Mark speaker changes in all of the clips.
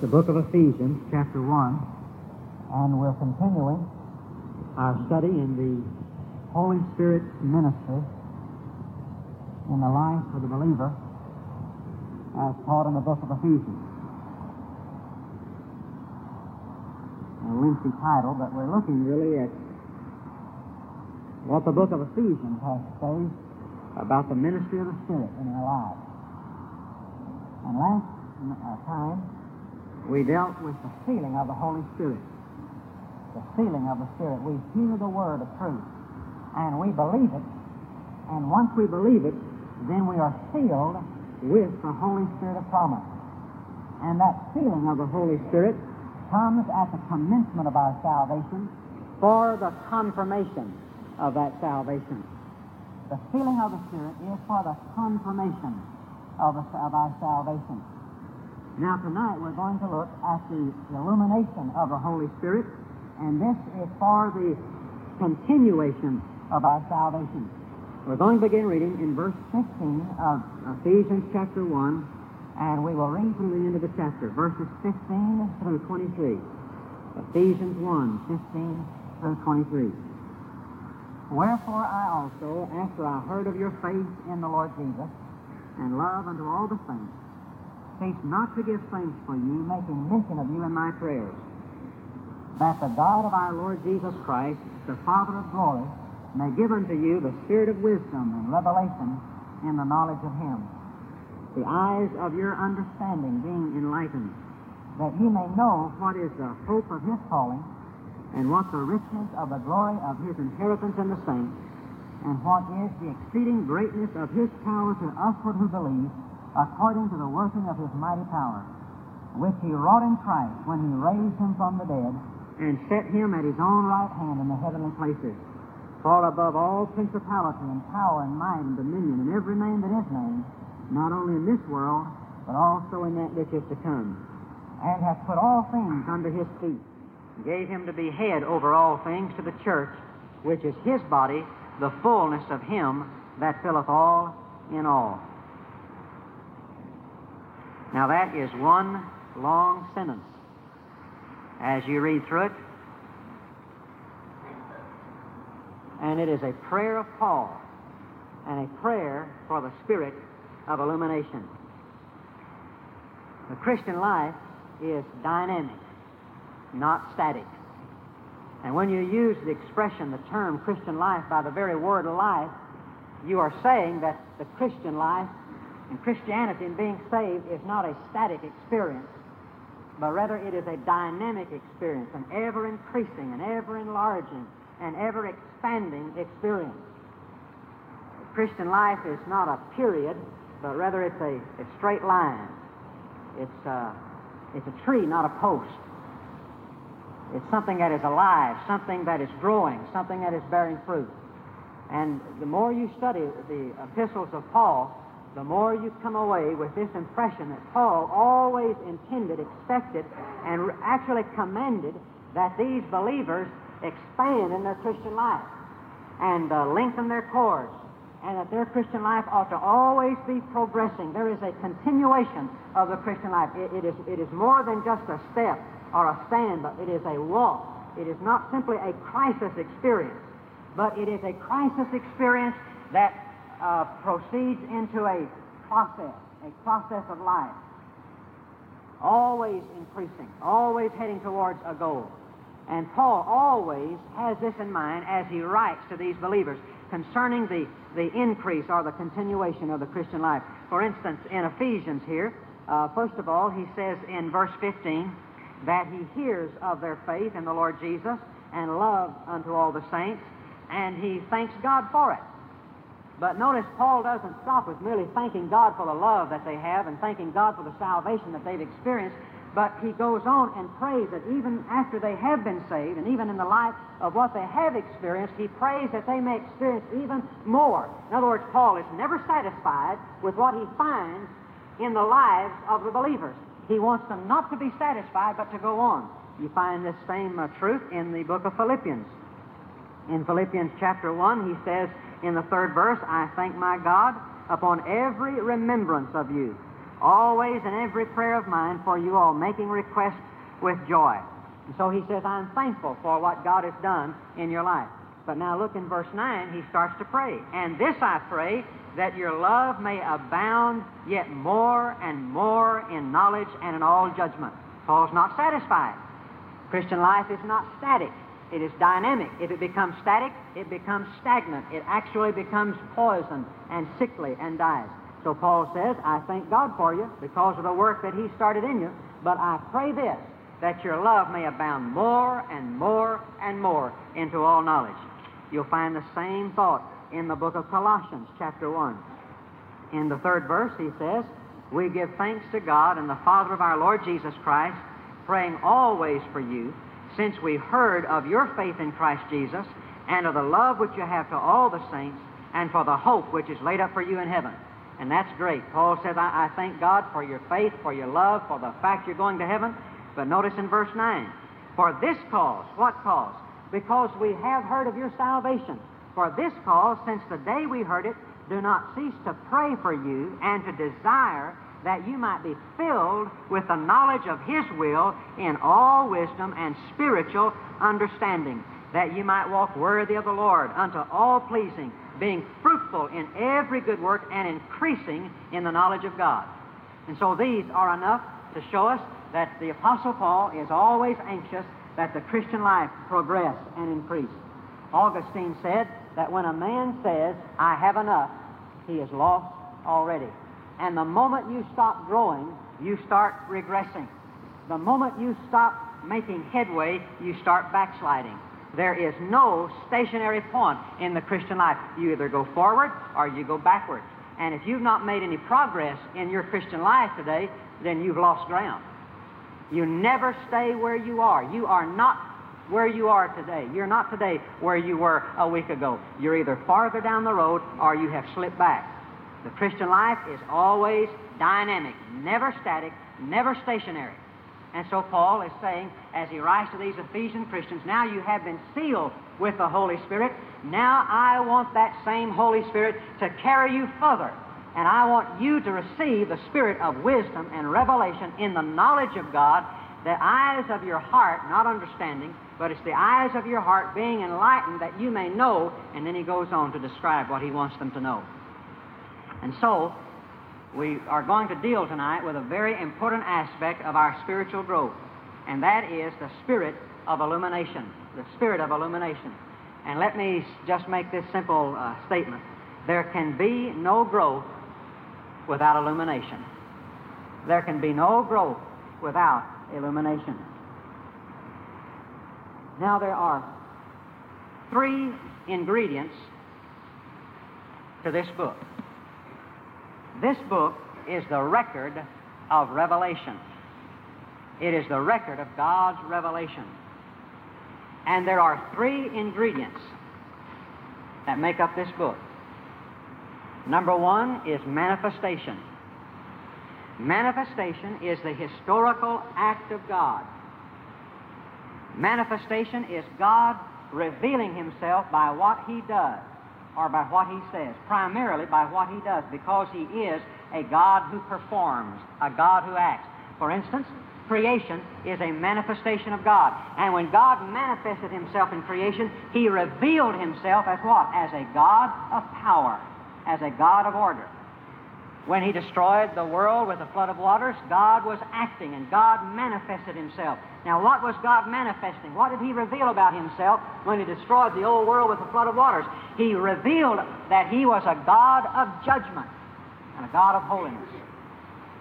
Speaker 1: the book of Ephesians, chapter 1, and we're continuing our study in the Holy Spirit's ministry in the life of the believer as taught in the book of Ephesians. A lengthy title, but we're looking really at what the book of Ephesians has to say about the ministry of the Spirit in our lives. And last uh, time, we dealt with the sealing of the Holy Spirit. The sealing of the Spirit. We hear the word of truth, and we believe it. And once we believe it, then we are sealed with the Holy Spirit of promise. And that sealing of the Holy Spirit comes at the commencement of our salvation for the confirmation of that salvation. The sealing of the Spirit is for the confirmation of, the, of our salvation. Now, tonight we're going to look at the illumination of the Holy Spirit, and this is for the continuation of our salvation. We're going to begin reading in verse 15 of Ephesians chapter 1, and we will read through the end of the chapter, verses 15 through 23. Ephesians 1, 15 through 23. Wherefore I also, after I heard of your faith in the Lord Jesus, and love unto all the saints, cease not to give thanks for you, making mention of you in my prayers, that the God of our Lord Jesus Christ, the Father of glory, may give unto you the spirit of wisdom and revelation in the knowledge of him, the eyes of your understanding being enlightened, that ye may know what is the hope of his calling, and what the riches of the glory of his inheritance in the saints, and what is the exceeding greatness of his power to usward who believe, according to the working of his mighty power, which he wrought in Christ when he raised him from the dead and set him at his own right hand in the heavenly places, far above all principality and power and might and dominion and every name that is named, not only in this world, but also in that which is to come, and hath put all things under his feet, gave him to be head over all things to the church, which is his body, the fullness of him that filleth all in all. Now, that is one long sentence. As you read through it, and it is a prayer of Paul and a prayer for the spirit of illumination. The Christian life is dynamic, not static. And when you use the expression, the term Christian life, by the very word life, you are saying that the Christian life and Christianity and being saved is not a static experience, but rather it is a dynamic experience, an ever increasing an ever enlarging and ever expanding experience. Christian life is not a period, but rather it's a, a straight line. It's a, uh, it's a tree, not a post. It's something that is alive, something that is growing, something that is bearing fruit. And the more you study the epistles of Paul, the more you come away with this impression that Paul always intended, expected, and actually commanded that these believers expand in their Christian life and uh, lengthen their cords, and that their Christian life ought to always be progressing. There is a continuation of the Christian life. It, it, is, it is more than just a step or a stand, but it is a walk. It is not simply a crisis experience, but it is a crisis experience that uh, proceeds into a process, a process of life. Always increasing, always heading towards a goal. And Paul always has this in mind as he writes to these believers concerning the, the increase or the continuation of the Christian life. For instance, in Ephesians here, uh, first of all, he says in verse 15 that he hears of their faith in the Lord Jesus and love unto all the saints, and he thanks God for it. But notice Paul doesn't stop with merely thanking God for the love that they have and thanking God for the salvation that they've experienced, but he goes on and prays that even after they have been saved, and even in the light of what they have experienced, he prays that they may experience even more. In other words, Paul is never satisfied with what he finds in the lives of the believers. He wants them not to be satisfied, but to go on. You find this same uh, truth in the book of Philippians. In Philippians chapter 1, he says, in the third verse, I thank my God upon every remembrance of you, always in every prayer of mine for you all, making requests with joy. And so he says, I'm thankful for what God has done in your life. But now look in verse 9, he starts to pray. And this I pray, that your love may abound yet more and more in knowledge and in all judgment. Paul's not satisfied. Christian life is not static. It is dynamic. If it becomes static, it becomes stagnant. It actually becomes poison and sickly and dies. So Paul says, I thank God for you because of the work that He started in you, but I pray this, that your love may abound more and more and more into all knowledge. You'll find the same thought in the book of Colossians, chapter 1. In the third verse, he says, We give thanks to God and the Father of our Lord Jesus Christ, praying always for you, since we heard of your faith in Christ Jesus and of the love which you have to all the saints and for the hope which is laid up for you in heaven. And that's great. Paul says, I, I thank God for your faith, for your love, for the fact you're going to heaven. But notice in verse 9, for this cause, what cause? Because we have heard of your salvation. For this cause, since the day we heard it, do not cease to pray for you and to desire that you might be filled with the knowledge of His will in all wisdom and spiritual understanding, that you might walk worthy of the Lord unto all pleasing, being fruitful in every good work and increasing in the knowledge of God. And so these are enough to show us that the Apostle Paul is always anxious that the Christian life progress and increase. Augustine said that when a man says, I have enough, he is lost already. And the moment you stop growing, you start regressing. The moment you stop making headway, you start backsliding. There is no stationary point in the Christian life. You either go forward or you go backward. And if you've not made any progress in your Christian life today, then you've lost ground. You never stay where you are. You are not where you are today. You're not today where you were a week ago. You're either farther down the road or you have slipped back. The Christian life is always dynamic, never static, never stationary. And so Paul is saying, as he writes to these Ephesian Christians, now you have been sealed with the Holy Spirit. Now I want that same Holy Spirit to carry you further. And I want you to receive the spirit of wisdom and revelation in the knowledge of God, the eyes of your heart, not understanding, but it's the eyes of your heart being enlightened that you may know. And then he goes on to describe what he wants them to know. And so, we are going to deal tonight with a very important aspect of our spiritual growth, and that is the spirit of illumination. The spirit of illumination. And let me just make this simple uh, statement there can be no growth without illumination. There can be no growth without illumination. Now, there are three ingredients to this book. This book is the record of revelation. It is the record of God's revelation. And there are three ingredients that make up this book. Number one is manifestation. Manifestation is the historical act of God. Manifestation is God revealing Himself by what He does or by what he says, primarily by what he does, because he is a God who performs, a God who acts. For instance, creation is a manifestation of God. And when God manifested himself in creation, he revealed himself as what? As a God of power, as a God of order. When he destroyed the world with a flood of waters, God was acting and God manifested himself. Now, what was God manifesting? What did he reveal about himself when he destroyed the old world with a flood of waters? He revealed that he was a God of judgment and a God of holiness.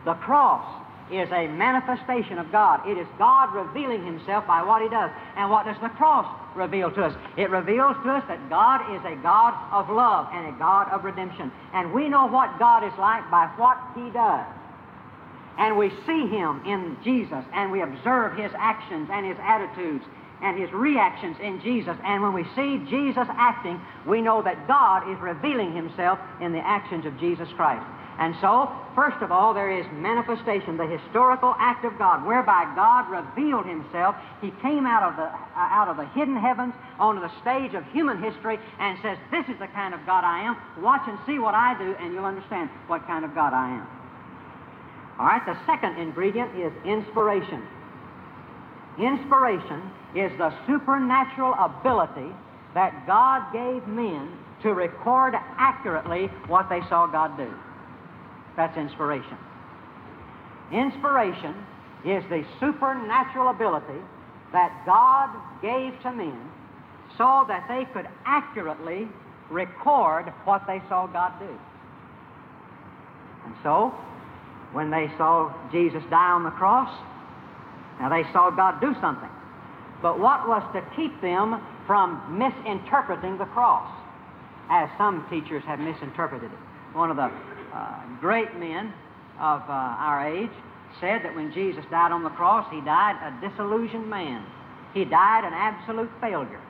Speaker 1: The cross is a manifestation of God. It is God revealing himself by what he does. And what does the cross reveal to us? It reveals to us that God is a God of love and a God of redemption. And we know what God is like by what he does. And we see him in Jesus, and we observe his actions and his attitudes and his reactions in Jesus. And when we see Jesus acting, we know that God is revealing himself in the actions of Jesus Christ. And so, first of all, there is manifestation, the historical act of God, whereby God revealed Himself. He came out of the uh, out of the hidden heavens onto the stage of human history and says, "This is the kind of God I am. Watch and see what I do, and you'll understand what kind of God I am." All right, the second ingredient is inspiration. Inspiration is the supernatural ability that God gave men to record accurately what they saw God do. That's inspiration. Inspiration is the supernatural ability that God gave to men so that they could accurately record what they saw God do. And so, when they saw Jesus die on the cross, now they saw God do something. But what was to keep them from misinterpreting the cross, as some teachers have misinterpreted it? One of the uh, great men of uh, our age said that when Jesus died on the cross, he died a disillusioned man. He died an absolute failure.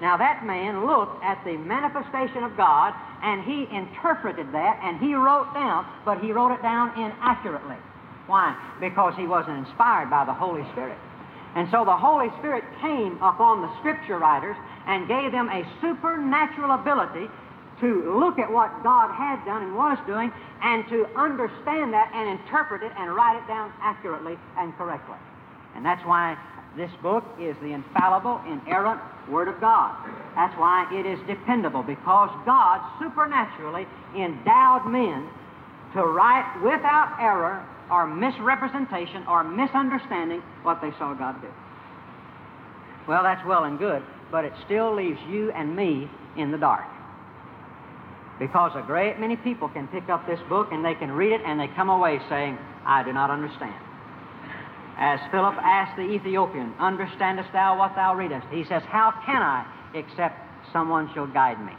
Speaker 1: Now, that man looked at the manifestation of God and he interpreted that and he wrote down, but he wrote it down inaccurately. Why? Because he wasn't inspired by the Holy Spirit. And so the Holy Spirit came upon the Scripture writers and gave them a supernatural ability to look at what God had done and was doing and to understand that and interpret it and write it down accurately and correctly. And that's why this book is the infallible, inerrant Word of God. That's why it is dependable, because God supernaturally endowed men to write without error or misrepresentation or misunderstanding what they saw God do. Well, that's well and good, but it still leaves you and me in the dark. Because a great many people can pick up this book and they can read it and they come away saying, I do not understand. As Philip asked the Ethiopian, Understandest thou what thou readest? He says, How can I except someone shall guide me?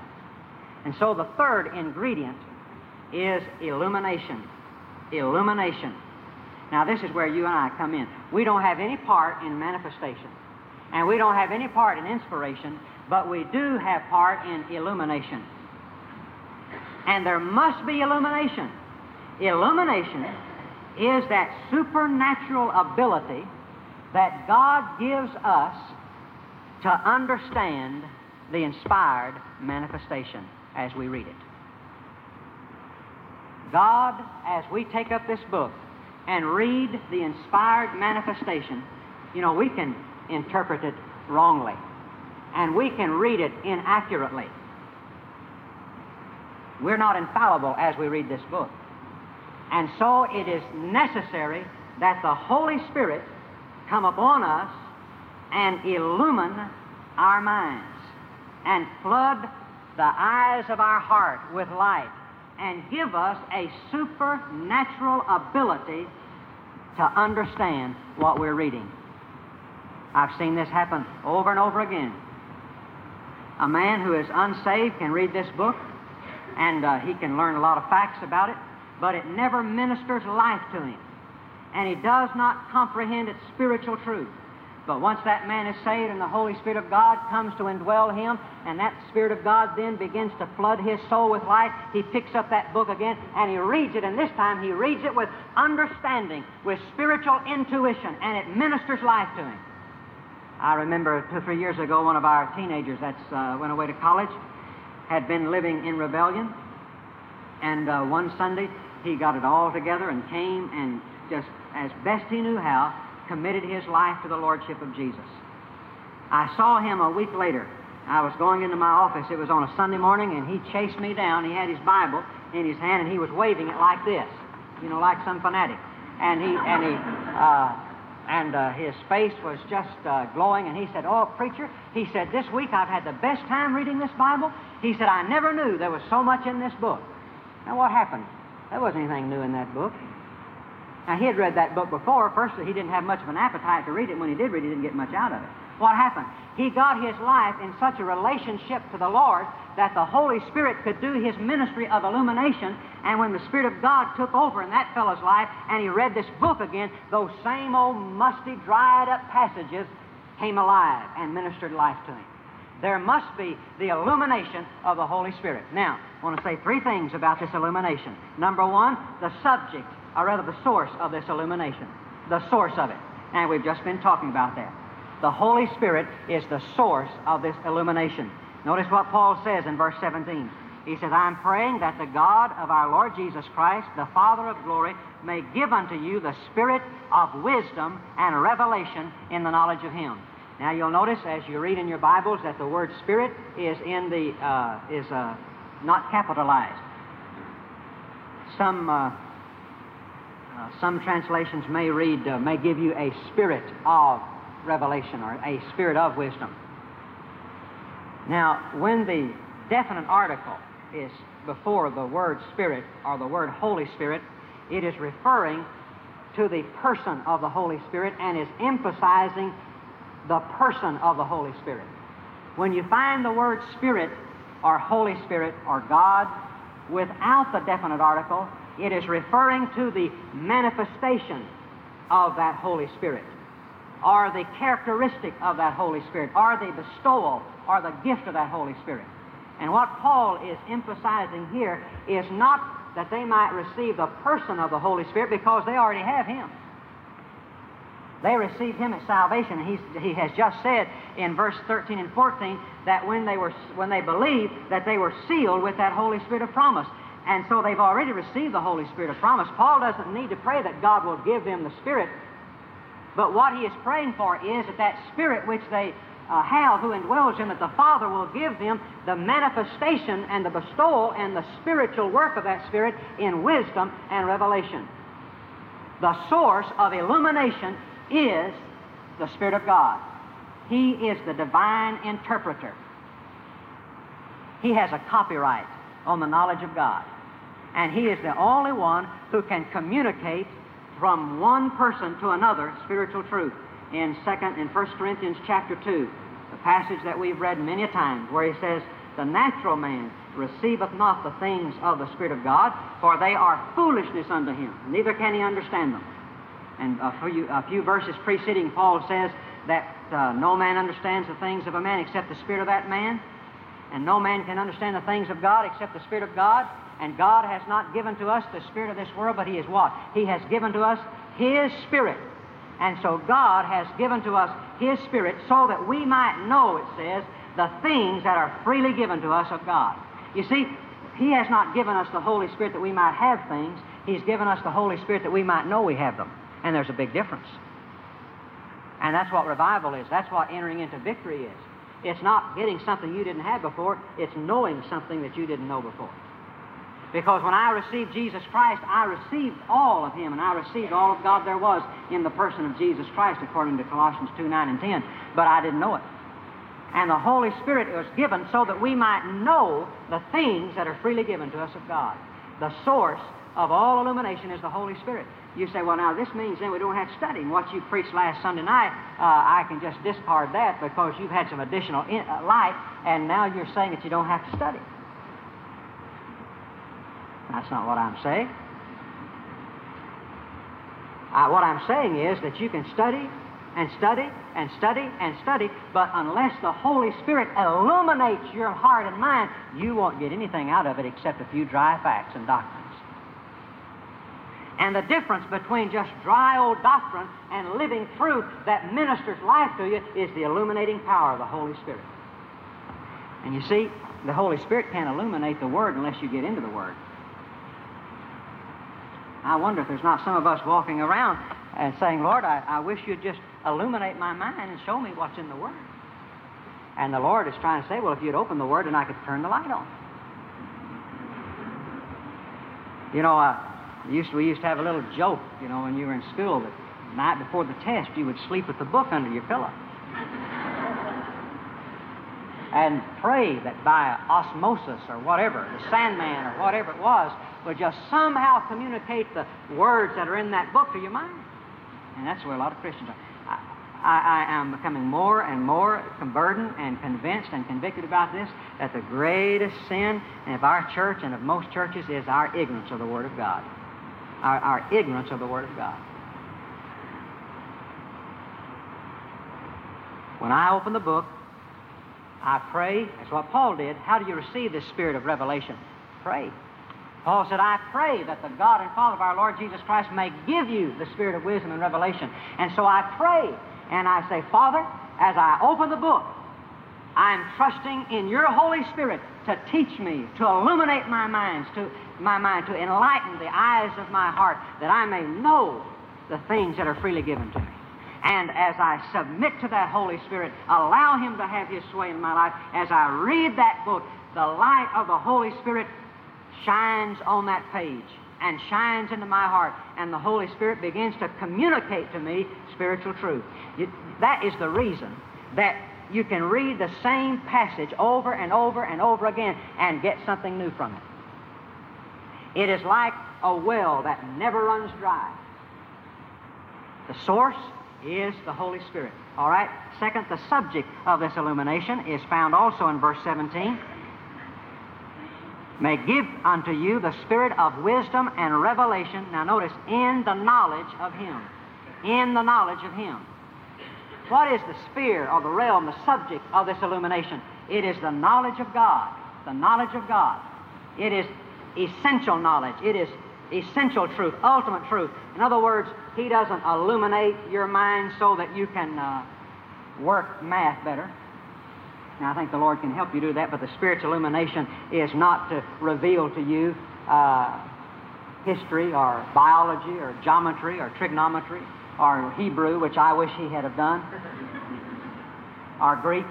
Speaker 1: And so the third ingredient is illumination. Illumination. Now, this is where you and I come in. We don't have any part in manifestation, and we don't have any part in inspiration, but we do have part in illumination. And there must be illumination. Illumination is that supernatural ability that God gives us to understand the inspired manifestation as we read it. God, as we take up this book and read the inspired manifestation, you know, we can interpret it wrongly and we can read it inaccurately. We're not infallible as we read this book. And so it is necessary that the Holy Spirit come upon us and illumine our minds and flood the eyes of our heart with light and give us a supernatural ability to understand what we're reading. I've seen this happen over and over again. A man who is unsaved can read this book and uh, he can learn a lot of facts about it but it never ministers life to him. And he does not comprehend its spiritual truth. But once that man is saved and the Holy Spirit of God comes to indwell him, and that Spirit of God then begins to flood his soul with light, he picks up that book again and he reads it, and this time he reads it with understanding, with spiritual intuition, and it ministers life to him. I remember two three years ago, one of our teenagers that uh, went away to college had been living in rebellion, and uh, one Sunday he got it all together and came and just, as best he knew how, committed his life to the Lordship of Jesus. I saw him a week later. I was going into my office. It was on a Sunday morning, and he chased me down. He had his Bible in his hand, and he was waving it like this, you know, like some fanatic. And he and he uh, and uh, his face was just uh, glowing. And he said, "Oh, preacher," he said, "this week I've had the best time reading this Bible." He said, "I never knew there was so much in this book." Now, what happened? There wasn't anything new in that book. Now, he had read that book before. First, he didn't have much of an appetite to read it. When he did read it, he didn't get much out of it. What happened? He got his life in such a relationship to the Lord that the Holy Spirit could do his ministry of illumination. And when the Spirit of God took over in that fellow's life and he read this book again, those same old musty, dried up passages came alive and ministered life to him. There must be the illumination of the Holy Spirit. Now, I want to say three things about this illumination. Number one, the subject, or rather the source of this illumination. The source of it. And we've just been talking about that. The Holy Spirit is the source of this illumination. Notice what Paul says in verse 17. He says, I'm praying that the God of our Lord Jesus Christ, the Father of glory, may give unto you the spirit of wisdom and revelation in the knowledge of Him. Now you'll notice as you read in your Bibles that the word spirit is in the uh, is uh, not capitalized. Some uh, uh some translations may read uh, may give you a spirit of revelation or a spirit of wisdom. Now, when the definite article is before the word Spirit or the word Holy Spirit, it is referring to the person of the Holy Spirit and is emphasizing the person of the Holy Spirit. When you find the word Spirit or Holy Spirit or God without the definite article, it is referring to the manifestation of that Holy Spirit or the characteristic of that Holy Spirit or the bestowal or the gift of that Holy Spirit. And what Paul is emphasizing here is not that they might receive the person of the Holy Spirit because they already have Him. They received Him at salvation. He's, he has just said in verse 13 and 14 that when they, were, when they believed, that they were sealed with that Holy Spirit of promise. And so they've already received the Holy Spirit of promise. Paul doesn't need to pray that God will give them the Spirit. But what he is praying for is that that Spirit which they uh, have who indwells him, that the Father will give them the manifestation and the bestowal and the spiritual work of that Spirit in wisdom and revelation. The source of illumination is the Spirit of God. He is the divine interpreter. He has a copyright on the knowledge of God. And He is the only one who can communicate from one person to another spiritual truth in second in 1 Corinthians chapter 2, the passage that we've read many times, where he says, The natural man receiveth not the things of the Spirit of God, for they are foolishness unto him, neither can he understand them. And a few, a few verses preceding, Paul says that uh, no man understands the things of a man except the Spirit of that man, and no man can understand the things of God except the Spirit of God. And God has not given to us the Spirit of this world, but He is what? He has given to us His Spirit and so God has given to us His Spirit so that we might know, it says, the things that are freely given to us of God. You see, He has not given us the Holy Spirit that we might have things. He's given us the Holy Spirit that we might know we have them. And there's a big difference. And that's what revival is. That's what entering into victory is. It's not getting something you didn't have before, it's knowing something that you didn't know before. Because when I received Jesus Christ, I received all of Him, and I received all of God there was in the person of Jesus Christ, according to Colossians 2 9 and 10. But I didn't know it. And the Holy Spirit was given so that we might know the things that are freely given to us of God. The source of all illumination is the Holy Spirit. You say, well, now this means then we don't have to study. what you preached last Sunday night, uh, I can just discard that because you've had some additional in, uh, light, and now you're saying that you don't have to study. That's not what I'm saying. Uh, what I'm saying is that you can study and study and study and study, but unless the Holy Spirit illuminates your heart and mind, you won't get anything out of it except a few dry facts and doctrines. And the difference between just dry old doctrine and living truth that ministers life to you is the illuminating power of the Holy Spirit. And you see, the Holy Spirit can't illuminate the Word unless you get into the Word. I wonder if there's not some of us walking around and saying, Lord, I, I wish you'd just illuminate my mind and show me what's in the Word. And the Lord is trying to say, well, if you'd open the Word, then I could turn the light on. You know, uh, used to, we used to have a little joke, you know, when you were in school that the night before the test you would sleep with the book under your pillow. and pray that by osmosis or whatever, the Sandman or whatever it was, would just somehow communicate the words that are in that book to your mind. And that's where a lot of Christians are. I, I, am becoming more and more burdened and convinced and convicted about this that the greatest sin of our church and of most churches is our ignorance of the Word of God. Our, our ignorance of the Word of God. When I open the book, I pray. That's what Paul did. How do you receive this spirit of revelation? Pray. Paul said, I pray that the God and Father of our Lord Jesus Christ may give you the spirit of wisdom and revelation. And so I pray and I say, Father, as I open the book, I'm trusting in your Holy Spirit to teach me, to illuminate my minds, to my mind, to enlighten the eyes of my heart, that I may know the things that are freely given to me. And as I submit to that Holy Spirit, allow Him to have His sway in my life, as I read that book, the light of the Holy Spirit shines on that page and shines into my heart, and the Holy Spirit begins to communicate to me spiritual truth. That is the reason that you can read the same passage over and over and over again and get something new from it. It is like a well that never runs dry. The source is the Holy Spirit. All right? Second, the subject of this illumination is found also in verse 17. May give unto you the spirit of wisdom and revelation. Now, notice, in the knowledge of Him. In the knowledge of Him. What is the sphere or the realm, the subject of this illumination? It is the knowledge of God. The knowledge of God. It is essential knowledge. It is essential truth, ultimate truth. In other words, He doesn't illuminate your mind so that you can uh, work math better. Now, I think the Lord can help you do that, but the Spirit's illumination is not to reveal to you uh, history or biology or geometry or trigonometry or Hebrew, which I wish He had have done, or Greek.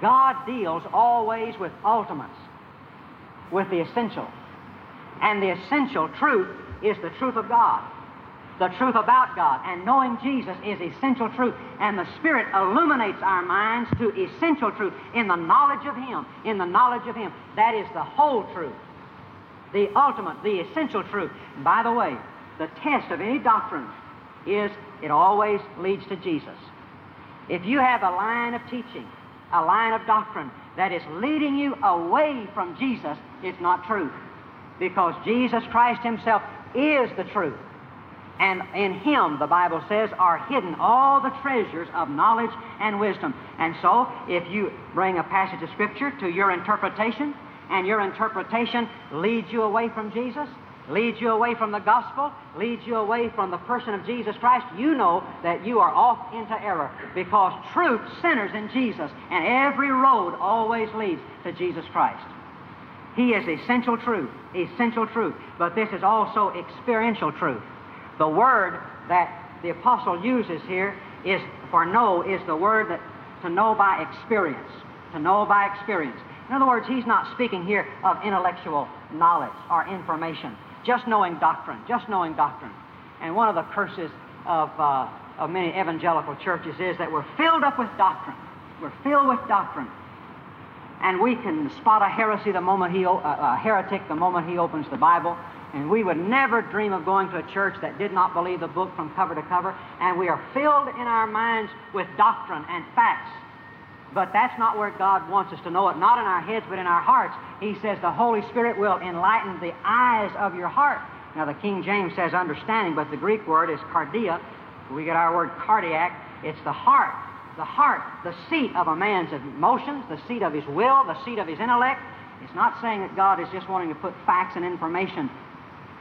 Speaker 1: God deals always with ultimates, with the essential. And the essential truth is the truth of God, the truth about God. And knowing Jesus is essential truth. And the Spirit illuminates our minds to essential truth in the knowledge of Him, in the knowledge of Him. That is the whole truth, the ultimate, the essential truth. by the way, the test of any doctrine is it always leads to Jesus. If you have a line of teaching, a line of doctrine that is leading you away from Jesus, it's not truth because Jesus Christ Himself is the truth. And in Him, the Bible says, are hidden all the treasures of knowledge and wisdom. And so, if you bring a passage of Scripture to your interpretation, and your interpretation leads you away from Jesus, leads you away from the gospel, leads you away from the person of Jesus Christ, you know that you are off into error because truth centers in Jesus, and every road always leads to Jesus Christ. He is essential truth, essential truth. But this is also experiential truth. The word that the apostle uses here is for know is the word that to know by experience. To know by experience. In other words, he's not speaking here of intellectual knowledge or information, just knowing doctrine, just knowing doctrine. And one of the curses of, uh, of many evangelical churches is that we're filled up with doctrine. We're filled with doctrine and we can spot a heresy the moment he, a heretic the moment he opens the Bible. And we would never dream of going to a church that did not believe the book from cover to cover. And we are filled in our minds with doctrine and facts. But that's not where God wants us to know it, not in our heads, but in our hearts. He says the Holy Spirit will enlighten the eyes of your heart. Now, the King James says understanding, but the Greek word is cardia. We get our word cardiac. It's the heart the heart, the seat of a man's emotions, the seat of his will, the seat of his intellect. It's not saying that God is just wanting to put facts and information,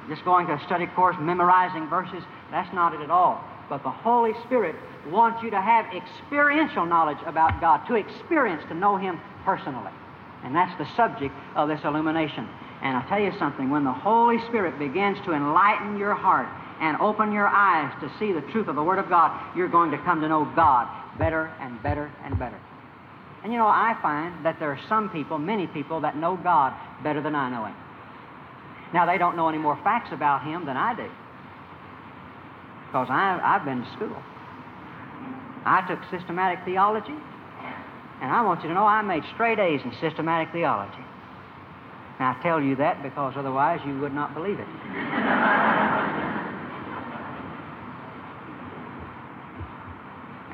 Speaker 1: just going to a study course, memorizing verses. That's not it at all. But the Holy Spirit wants you to have experiential knowledge about God, to experience, to know Him personally. And that's the subject of this illumination. And I'll tell you something, when the Holy Spirit begins to enlighten your heart and open your eyes to see the truth of the Word of God, you're going to come to know God better and better and better. And you know, I find that there are some people, many people, that know God better than I know Him. Now, they don't know any more facts about Him than I do. Because I've been to school. I took systematic theology, and I want you to know I made straight A's in systematic theology. Now, I tell you that because otherwise you would not believe it.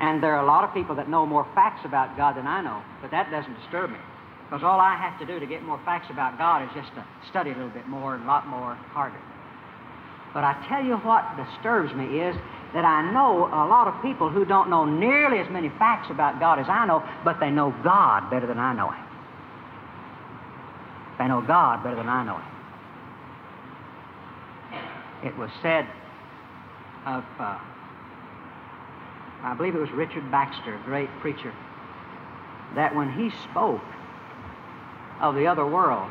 Speaker 1: And there are a lot of people that know more facts about God than I know, but that doesn't disturb me. Because all I have to do to get more facts about God is just to study a little bit more, and a lot more harder. But I tell you what disturbs me is that I know a lot of people who don't know nearly as many facts about God as I know, but they know God better than I know Him. They know God better than I know Him. It was said of uh, I believe it was Richard Baxter, a great preacher that when he spoke of the other world,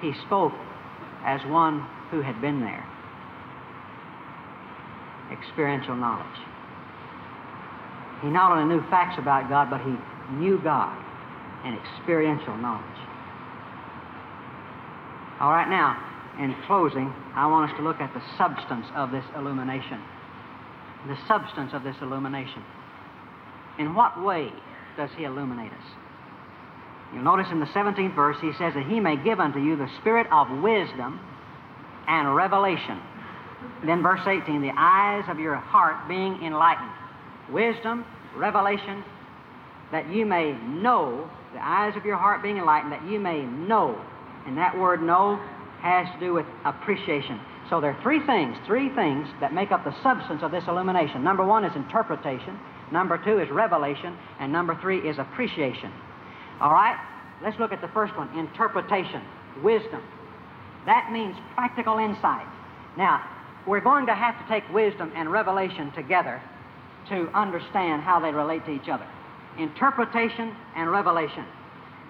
Speaker 1: he spoke as one who had been there. Experiential knowledge. He not only knew facts about God, but he knew God and experiential knowledge. All right, now, in closing, I want us to look at the substance of this illumination. The substance of this illumination. In what way does he illuminate us? You'll notice in the 17th verse, he says that he may give unto you the spirit of wisdom and revelation. Then, verse 18, the eyes of your heart being enlightened. Wisdom, revelation, that you may know, the eyes of your heart being enlightened, that you may know. And that word know has to do with appreciation. So there are three things, three things that make up the substance of this illumination. Number one is interpretation, number two is revelation, and number three is appreciation. All right? Let's look at the first one interpretation, wisdom. That means practical insight. Now, we're going to have to take wisdom and revelation together to understand how they relate to each other. Interpretation and revelation.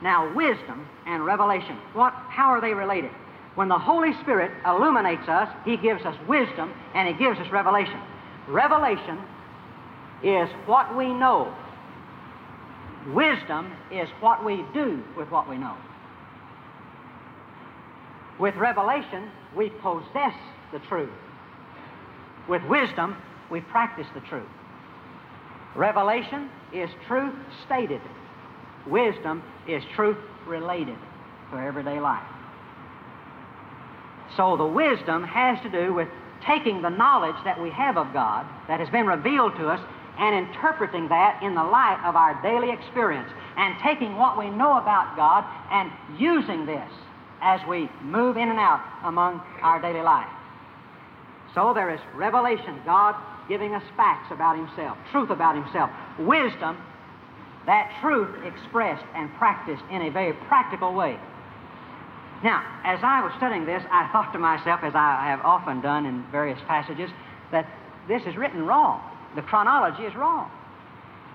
Speaker 1: Now, wisdom and revelation, what, how are they related? When the Holy Spirit illuminates us, He gives us wisdom and He gives us revelation. Revelation is what we know. Wisdom is what we do with what we know. With revelation, we possess the truth. With wisdom, we practice the truth. Revelation is truth stated. Wisdom is truth related to everyday life. So the wisdom has to do with taking the knowledge that we have of God that has been revealed to us and interpreting that in the light of our daily experience and taking what we know about God and using this as we move in and out among our daily life. So there is revelation, God giving us facts about Himself, truth about Himself, wisdom, that truth expressed and practiced in a very practical way. Now, as I was studying this, I thought to myself, as I have often done in various passages, that this is written wrong. The chronology is wrong.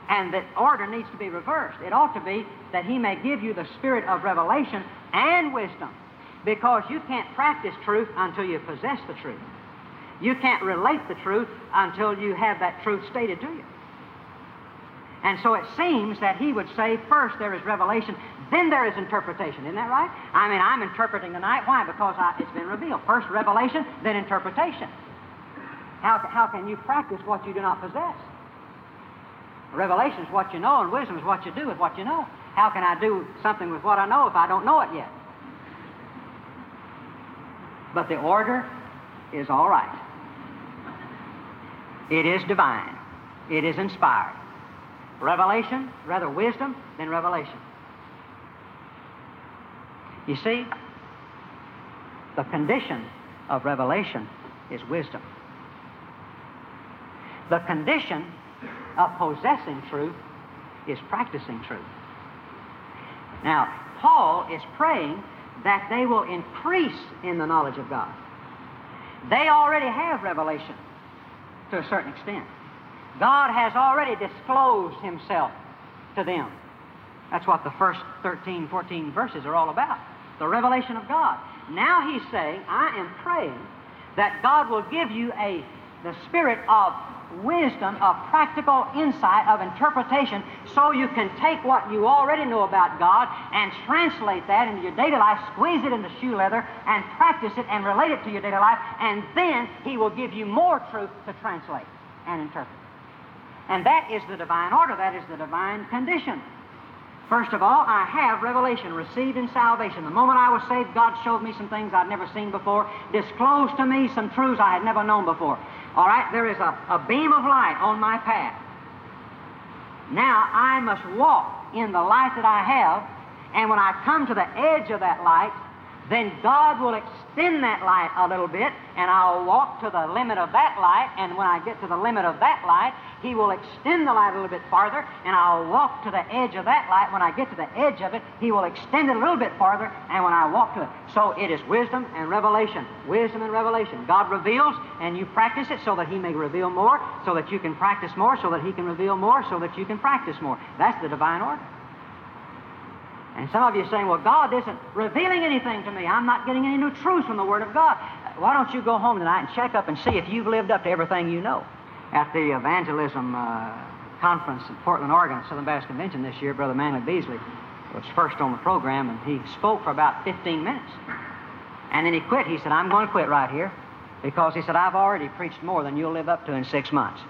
Speaker 1: And that order needs to be reversed. It ought to be that He may give you the spirit of revelation and wisdom. Because you can't practice truth until you possess the truth. You can't relate the truth until you have that truth stated to you. And so it seems that he would say first there is revelation, then there is interpretation. Isn't that right? I mean, I'm interpreting tonight. Why? Because I, it's been revealed. First revelation, then interpretation. How, how can you practice what you do not possess? Revelation is what you know, and wisdom is what you do with what you know. How can I do something with what I know if I don't know it yet? But the order is all right. It is divine. It is inspired. Revelation, rather wisdom than revelation. You see, the condition of revelation is wisdom. The condition of possessing truth is practicing truth. Now, Paul is praying that they will increase in the knowledge of God. They already have revelation to a certain extent. God has already disclosed Himself to them. That's what the first 13, 14 verses are all about the revelation of God. Now He's saying, I am praying that God will give you a, the spirit of wisdom, of practical insight, of interpretation, so you can take what you already know about God and translate that into your daily life, squeeze it into shoe leather, and practice it and relate it to your daily life, and then He will give you more truth to translate and interpret. And that is the divine order, that is the divine condition. First of all, I have revelation received in salvation. The moment I was saved, God showed me some things I'd never seen before, disclosed to me some truths I had never known before. All right, there is a, a beam of light on my path. Now I must walk in the light that I have, and when I come to the edge of that light, then God will extend that light a little bit, and I'll walk to the limit of that light, and when I get to the limit of that light, He will extend the light a little bit farther, and I'll walk to the edge of that light. When I get to the edge of it, He will extend it a little bit farther, and when I walk to it. So it is wisdom and revelation. Wisdom and revelation. God reveals, and you practice it so that He may reveal more, so that you can practice more, so that He can reveal more, so that you can practice more. That's the divine order. And some of you are saying, well, God isn't revealing anything to me. I'm not getting any new truths from the Word of God. Why don't you go home tonight and check up and see if you've lived up to everything you know? At the evangelism uh, conference in Portland, Oregon, Southern Baptist Convention this year, Brother Manley Beasley was first on the program, and he spoke for about 15 minutes. And then he quit. He said, I'm going to quit right here because he said, I've already preached more than you'll live up to in six months.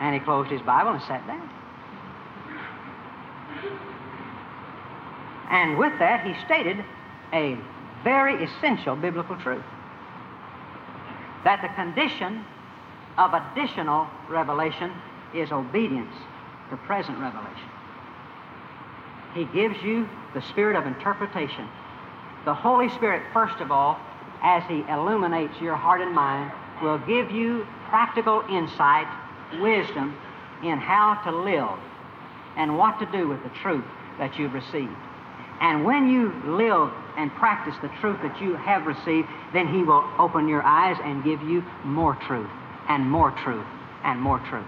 Speaker 1: and he closed his Bible and sat down. And with that, he stated a very essential biblical truth that the condition of additional revelation is obedience to present revelation. He gives you the spirit of interpretation. The Holy Spirit, first of all, as He illuminates your heart and mind, will give you practical insight, wisdom in how to live and what to do with the truth that you've received. And when you live and practice the truth that you have received, then He will open your eyes and give you more truth, and more truth, and more truth.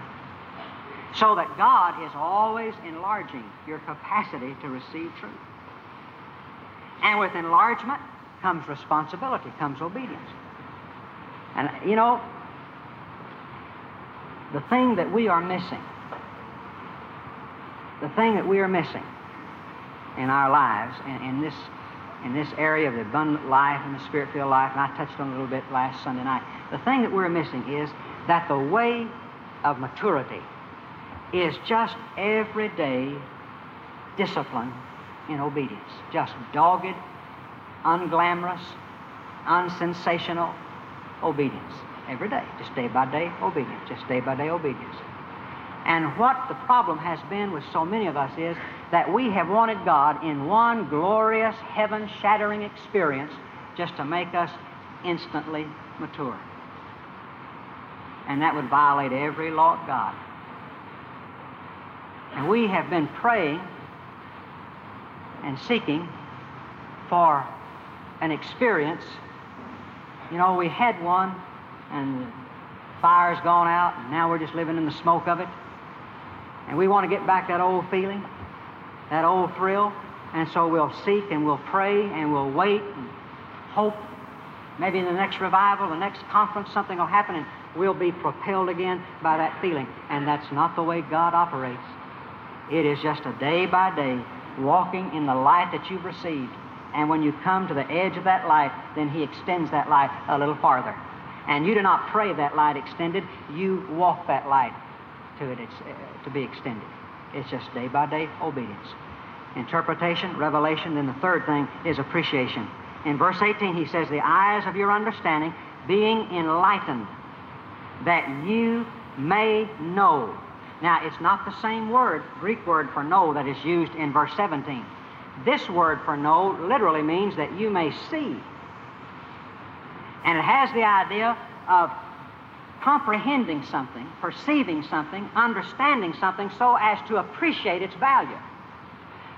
Speaker 1: So that God is always enlarging your capacity to receive truth. And with enlargement comes responsibility, comes obedience. And, you know, the thing that we are missing, the thing that we are missing in our lives, in, in this in this area of the abundant life and the spirit-filled life, and I touched on a little bit last Sunday night. The thing that we're missing is that the way of maturity is just everyday discipline in obedience. Just dogged, unglamorous, unsensational obedience. Every day, just day by day obedience, just day by day obedience. And what the problem has been with so many of us is that we have wanted God in one glorious, heaven shattering experience just to make us instantly mature. And that would violate every law of God. And we have been praying and seeking for an experience. You know, we had one, and the fire's gone out, and now we're just living in the smoke of it. And we want to get back that old feeling, that old thrill. And so we'll seek and we'll pray and we'll wait and hope. Maybe in the next revival, the next conference, something will happen and we'll be propelled again by that feeling. And that's not the way God operates. It is just a day by day walking in the light that you've received. And when you come to the edge of that light, then He extends that light a little farther. And you do not pray that light extended, you walk that light to it uh, to be extended. It's just day by day obedience. Interpretation, revelation, then the third thing is appreciation. In verse 18, he says, The eyes of your understanding being enlightened, that you may know now, it's not the same word, Greek word for know, that is used in verse 17. This word for know literally means that you may see. And it has the idea of comprehending something, perceiving something, understanding something so as to appreciate its value.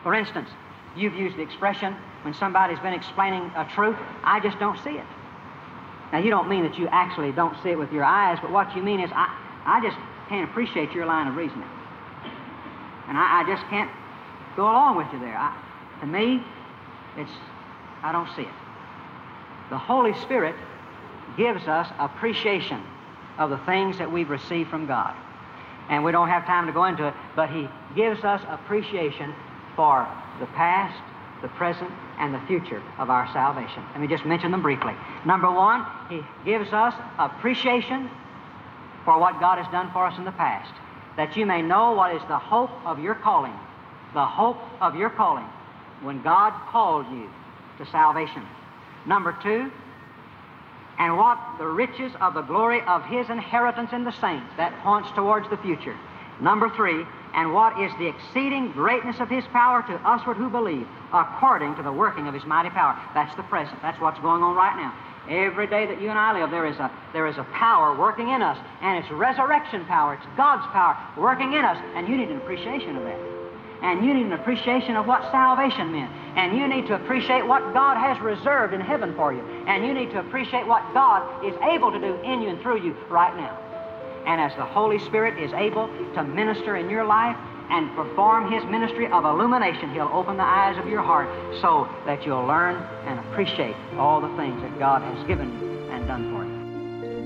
Speaker 1: For instance, you've used the expression when somebody's been explaining a truth, I just don't see it. Now, you don't mean that you actually don't see it with your eyes, but what you mean is, I, I just can't appreciate your line of reasoning. And I, I just can't go along with you there. I, to me, it's, I don't see it. The Holy Spirit gives us appreciation of the things that we've received from God. And we don't have time to go into it, but He gives us appreciation for the past, the present, and the future of our salvation. Let me just mention them briefly. Number one, He gives us appreciation for what God has done for us in the past, that you may know what is the hope of your calling, the hope of your calling when God called you to salvation. Number two, and what the riches of the glory of his inheritance in the saints, that points towards the future. Number three, and what is the exceeding greatness of his power to usward who believe, according to the working of his mighty power. That's the present. That's what's going on right now. Every day that you and I live, there is a, there is a power working in us, and it's resurrection power. It's God's power working in us, and you need an appreciation of that. And you need an appreciation of what salvation meant. And you need to appreciate what God has reserved in heaven for you. And you need to appreciate what God is able to do in you and through you right now. And as the Holy Spirit is able to minister in your life and perform His ministry of illumination. He'll open the eyes of your heart so that you'll learn and appreciate all the things that God has given you and done for you.